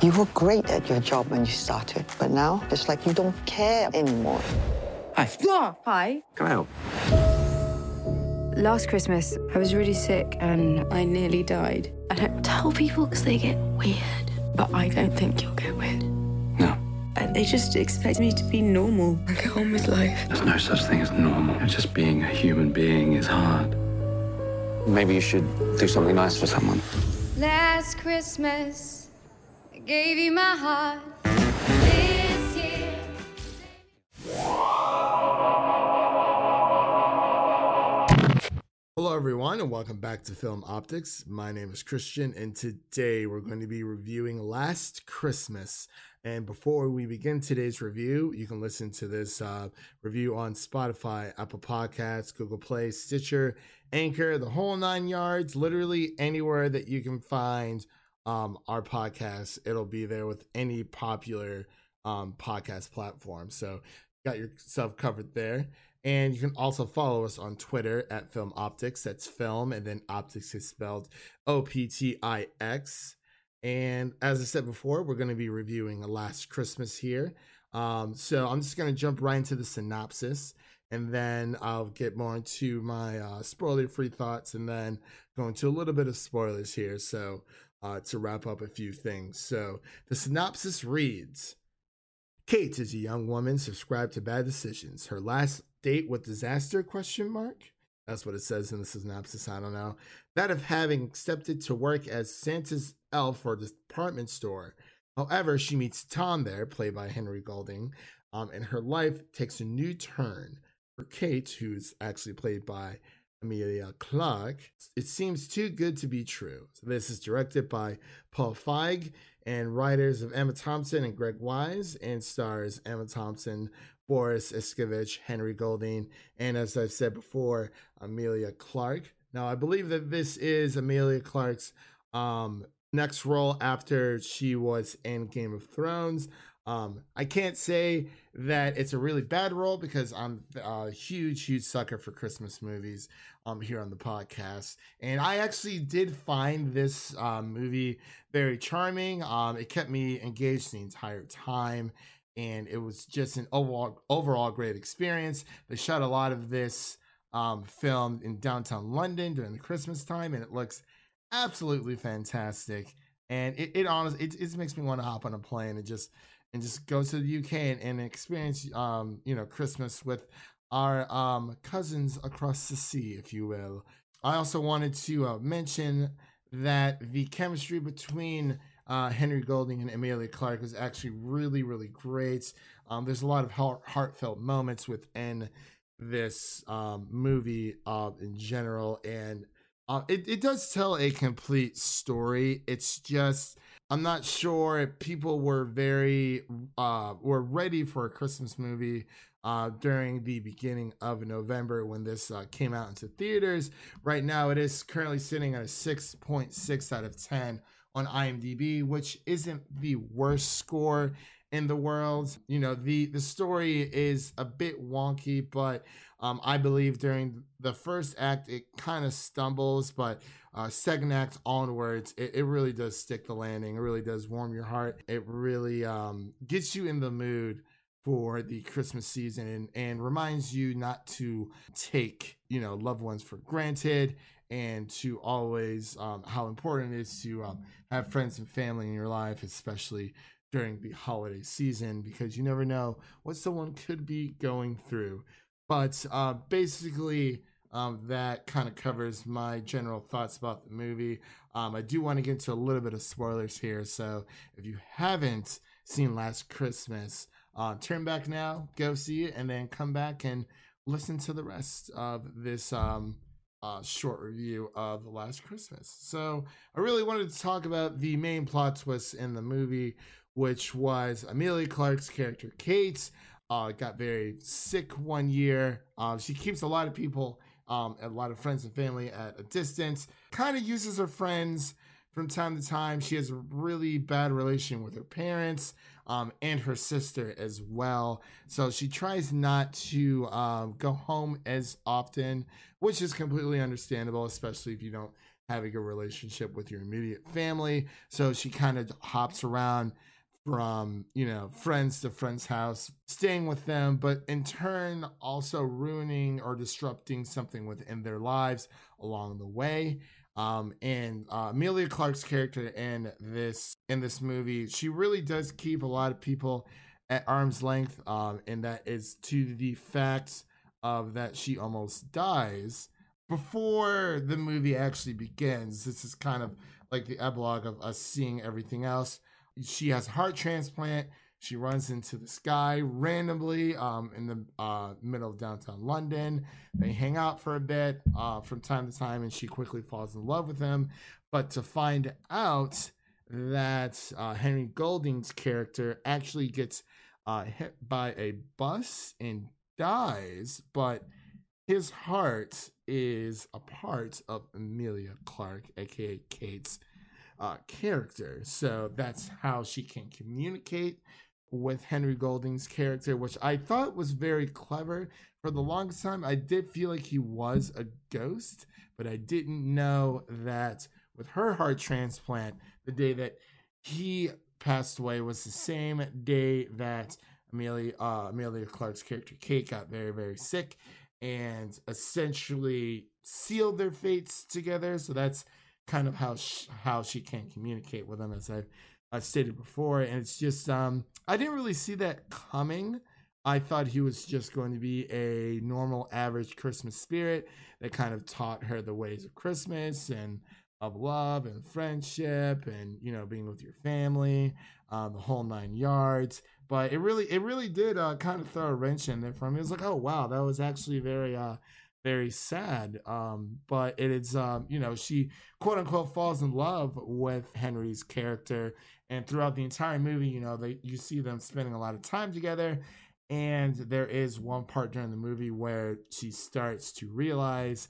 You were great at your job when you started, but now it's like you don't care anymore. Hi. Oh, hi. Can I help? Last Christmas, I was really sick and I nearly died. I don't tell people because they get weird, but I don't think you'll get weird. No. And they just expect me to be normal and get on with life. There's no such thing as normal. Just being a human being is hard. Maybe you should do something nice for someone. Last Christmas, I gave you my heart. Hello, everyone, and welcome back to Film Optix. My name is Christian, and today we're going to be reviewing Last Christmas. And before we begin today's review, you can listen to this uh, review on Spotify, Apple Podcasts, Google Play, Stitcher, Anchor, the whole nine yards, literally anywhere that you can find um, our podcast. It'll be there with any popular um, podcast platform. So, got yourself covered there. And you can also follow us on Twitter at Film Optix. That's film, and then optics is spelled O P T I X. And as I said before, we're going to be reviewing Last Christmas here. Um, so I'm just going to jump right into the synopsis, and then I'll get more into my uh, spoiler free thoughts, and then go into a little bit of spoilers here. So uh, to wrap up a few things. So the synopsis reads. Kate is a young woman subscribed to bad decisions. Her last date with disaster question mark that's what it says in the synopsis i don't know that of having accepted to work as santa's elf for a department store however she meets tom there played by henry golding um, and her life takes a new turn for kate who's actually played by Emilia Clarke. It seems too good to be true. So this is directed by Paul Feig and writers of Emma Thompson and Greg Wise and stars Emma Thompson, Boris Isaković, Henry Golding, and as I've said before, Emilia Clarke. Now, I believe that this is Emilia Clarke's um, next role after she was in Game of Thrones. Um, I can't say that it's a really bad role because I'm a huge, huge sucker for Christmas movies um, here on the podcast. And I actually did find this um, movie very charming. Um, it kept me engaged the entire time. And it was just an overall, overall great experience. They shot a lot of this um, film in downtown London during the Christmas time, and it looks absolutely fantastic. And it, it honestly, it, it makes me want to hop on a plane and just and just go to the UK and, and experience, um, you know, Christmas with our um, cousins across the sea, if you will. I also wanted to uh, mention that the chemistry between uh, Henry Golding and Emilia Clarke was actually really, really great. Um, there's a lot of heart- heartfelt moments within this um, movie uh, in general, and uh, it, it does tell a complete story. It's just I'm not sure if people were very uh, were ready for a Christmas movie uh, during the beginning of November when this uh, came out into theaters. Right now, it is currently sitting at a 6.6 out of 10 on IMDb, which isn't the worst score in the world. You know, the the story is a bit wonky, but um, I believe during the first act it kind of stumbles, but uh, second act onwards, it, it really does stick the landing. It really does warm your heart. It really um, gets you in the mood for the Christmas season and, and reminds you not to take, you know, loved ones for granted and to always um, how important it is to um, have friends and family in your life, especially during the holiday season, because you never know what someone could be going through. But uh, basically, um, that kind of covers my general thoughts about the movie. Um, I do want to get into a little bit of spoilers here. So if you haven't seen Last Christmas, uh, turn back now, go see it, and then come back and listen to the rest of this um, uh, short review of Last Christmas. So I really wanted to talk about the main plot twist in the movie, which was Emilia Clarke's character, Kate. Uh, got very sick one year. Uh, she keeps a lot of people um, a lot of friends and family at a distance. Kind of uses her friends from time to time. She has a really bad relation with her parents um, and her sister as well. So she tries not to um, go home as often, which is completely understandable, especially if you don't have a good relationship with your immediate family. So she kind of hops around from, you know, friends to friend's house, staying with them, but in turn also ruining or disrupting something within their lives along the way. Um, and uh, Emilia Clarke's character in this in this movie, she really does keep a lot of people at arm's length, um, and that is to the fact of that she almost dies before the movie actually begins. This is kind of like the epilogue of us seeing everything else. She has heart transplant. She runs into the sky randomly um, in the uh, middle of downtown London. They hang out for a bit uh, from time to time, and she quickly falls in love with him. But to find out that uh, Henry Golding's character actually gets uh, hit by a bus and dies, but his heart is a part of Emilia Clarke, aka Kate's uh, character. So that's how she can communicate with Henry Golding's character, which I thought was very clever. For the longest time, I did feel like he was a ghost, but I didn't know that with her heart transplant, the day that he passed away was the same day that Amelia uh, Emilia Clarke's character Kate got very very sick and essentially sealed their fates together. So that's kind of how she, how she can't communicate with them, as I've, I've stated before. And it's just um, I didn't really see that coming. I thought he was just going to be a normal, average Christmas spirit that kind of taught her the ways of Christmas and of love and friendship and you know being with your family, uh, the whole nine yards. But it really, it really did uh, kind of throw a wrench in there for me. It was like, oh wow, that was actually very, uh, very sad. Um, but it is, um, you know, she quote unquote falls in love with Henry's character, and throughout the entire movie, you know, they you see them spending a lot of time together. And there is one part during the movie where she starts to realize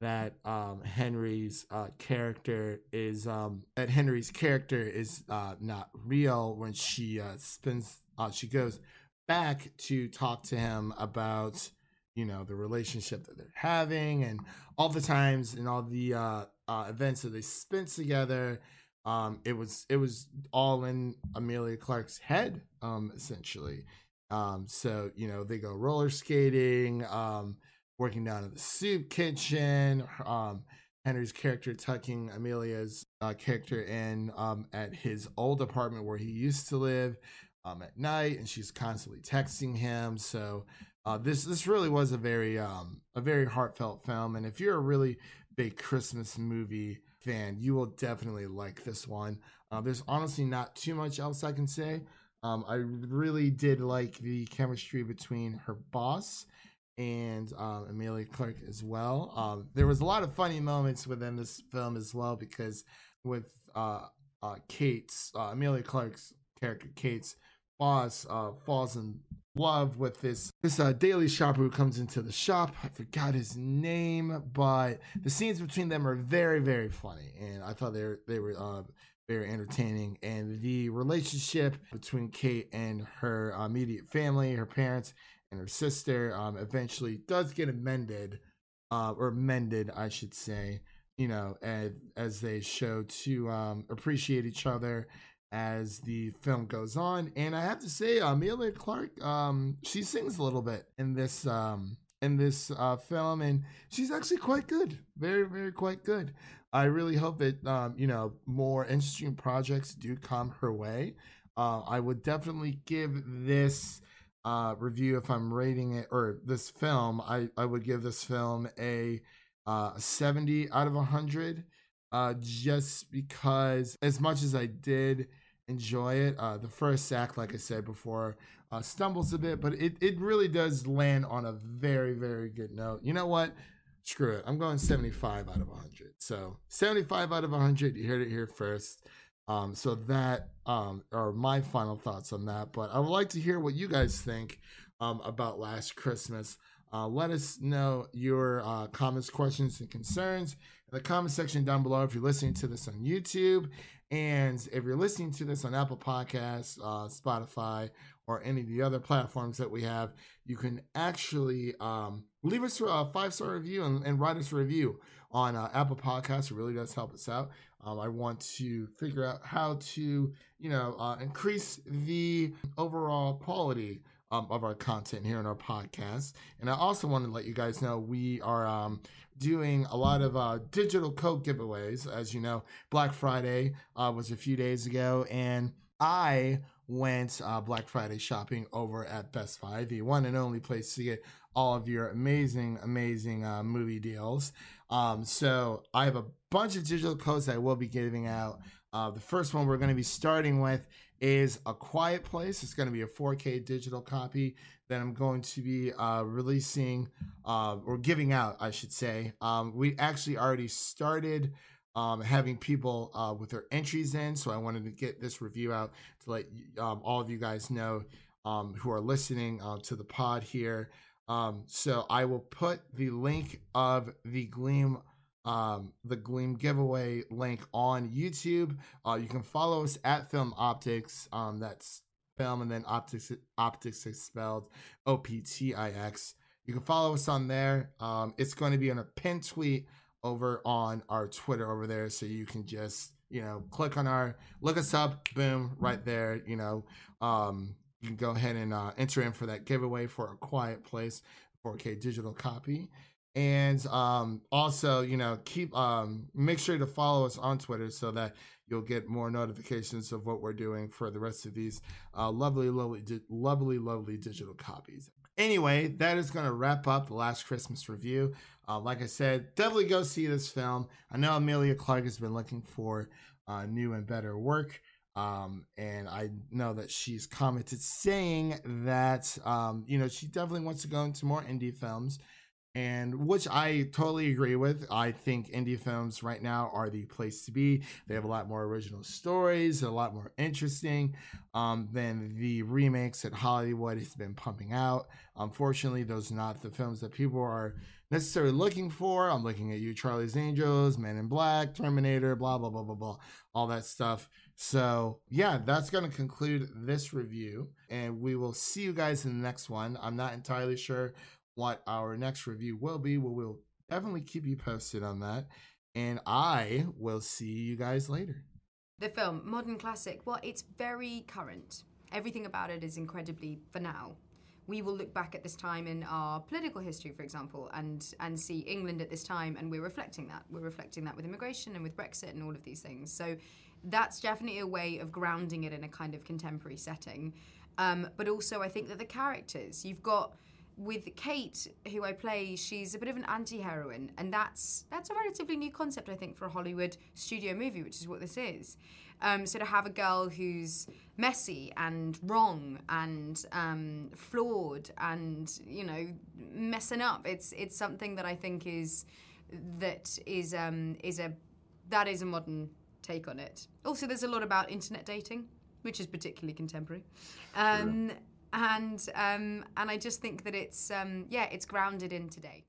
that um, Henry's uh, character is um, that Henry's character is uh, not real when she uh, spends uh, she goes back to talk to him about you know the relationship that they're having and all the times and all the uh, uh, events that they spent together um, it was it was all in emilia clarke's head um, essentially um, so you know they go roller skating um, working down in the soup kitchen um, Henry's character tucking amelia's uh, character in um, at his old apartment where he used to live um, at night, and she's constantly texting him. So uh, this this really was a very um, a very heartfelt film, and if you're a really big Christmas movie fan, you will definitely like this one. Uh, there's honestly not too much else I can say. Um, I really did like the chemistry between her boss and um, Emilia Clarke as well. Um, there was a lot of funny moments within this film as well because with uh, uh, Kate's uh, Emilia Clarke's character Kate's boss uh, falls in love with this this uh, daily shopper who comes into the shop. I forgot his name, but the scenes between them are very very funny, and I thought they were they were uh, very entertaining. And the relationship between Kate and her immediate family, her parents and her sister, um, eventually does get amended, uh, or mended, I should say. You know, as, as they show to um, appreciate each other as the film goes on. And I have to say, Emilia Clarke, um, she sings a little bit in this um, in this uh, film, and she's actually quite good, very very quite good. I really hope that um, you know more interesting projects do come her way. Uh, I would definitely give this uh, review if I'm rating it or this film. I I would give this film a uh, 70 out of 100 uh, just because as much as I did enjoy it. Uh, the first act, like I said before, uh, stumbles a bit, but it, it really does land on a very, very good note. You know what? Screw it. I'm going 75 out of 100. So 75 out of 100. You heard it here first. Um, so that um, are my final thoughts on that. But I would like to hear what you guys think um, about Last Christmas. Uh, let us know your uh, comments, questions, and concerns in the comment section down below if you're listening to this on YouTube. And if you're listening to this on Apple Podcasts, uh, Spotify, or any of the other platforms that we have, you can actually um, leave us a five star review and, and, write us a review on uh, Apple Podcasts. It really does help us out. Um, I want to figure out how to, you know, uh, increase the overall quality um, of our content here in our podcast. And I also want to let you guys know we are um, doing a lot of uh, digital code giveaways. As you know, Black Friday uh, was a few days ago, and I went uh, Black Friday shopping over at Best Buy, the one and only place to get all of your amazing, amazing uh, movie deals. Um, so I have a bunch of digital codes that I will be giving out. Uh, the first one we're going to be starting with is A Quiet Place. It's going to be a 4K digital copy that I'm going to be uh, releasing uh, or giving out, I should say. Um, we actually already started um, having people uh, with their entries in, so I wanted to get this review out to let um, all of you guys know um, who are listening uh, to the pod here. Um, so I will put the link of the Gleam um, the Gleam giveaway link on YouTube. Uh, you can follow us at Film Optix. Um, that's film and then optics optics is spelled O P T I X. You can follow us on there. Um, it's going to be on a pin tweet over on our Twitter over there, so you can just you know click on our look us up, boom, right there. You know, um, you can go ahead and uh, enter in for that giveaway for a Quiet Place 4K digital copy and um, also you know keep um, make sure to follow us on twitter so that you'll get more notifications of what we're doing for the rest of these uh, lovely lovely di- lovely lovely digital copies. Anyway that is going to wrap up the last christmas review. Uh, like i said definitely go see this film. I know emilia clarke has been looking for uh, new and better work um, and I know that she's commented saying that, um, you know, she definitely wants to go into more indie films and which I totally agree with. I think indie films right now are the place to be. They have a lot more original stories, a lot more interesting um, than the remakes that Hollywood has been pumping out. Unfortunately, those are not the films that people are necessarily looking for. I'm looking at you, Charlie's Angels, Men in Black, Terminator, blah blah blah blah blah, all that stuff. So yeah, that's going to conclude this review, and we will see you guys in the next one. I'm not entirely sure what our next review will be. We will definitely keep you posted on that. And I will see you guys later. The film, modern classic, well, it's very current. Everything about it is incredibly for now. We will look back at this time in our political history, for example, and and see England at this time, and we're reflecting that. We're reflecting that with immigration and with Brexit and all of these things. So that's definitely a way of grounding it in a kind of contemporary setting. Um, but also, I think that the characters, you've got with Kate, who I play, she's a bit of an anti-heroine, and that's that's a relatively new concept, I think, for a Hollywood studio movie, which is what this is. Um, so to have a girl who's messy and wrong and um, flawed and you know messing up, it's it's something that I think is that is um, is a that is a modern take on it. Also, there's a lot about internet dating, which is particularly contemporary. Um, sure and um, and I just think that it's um, yeah, it's grounded in today.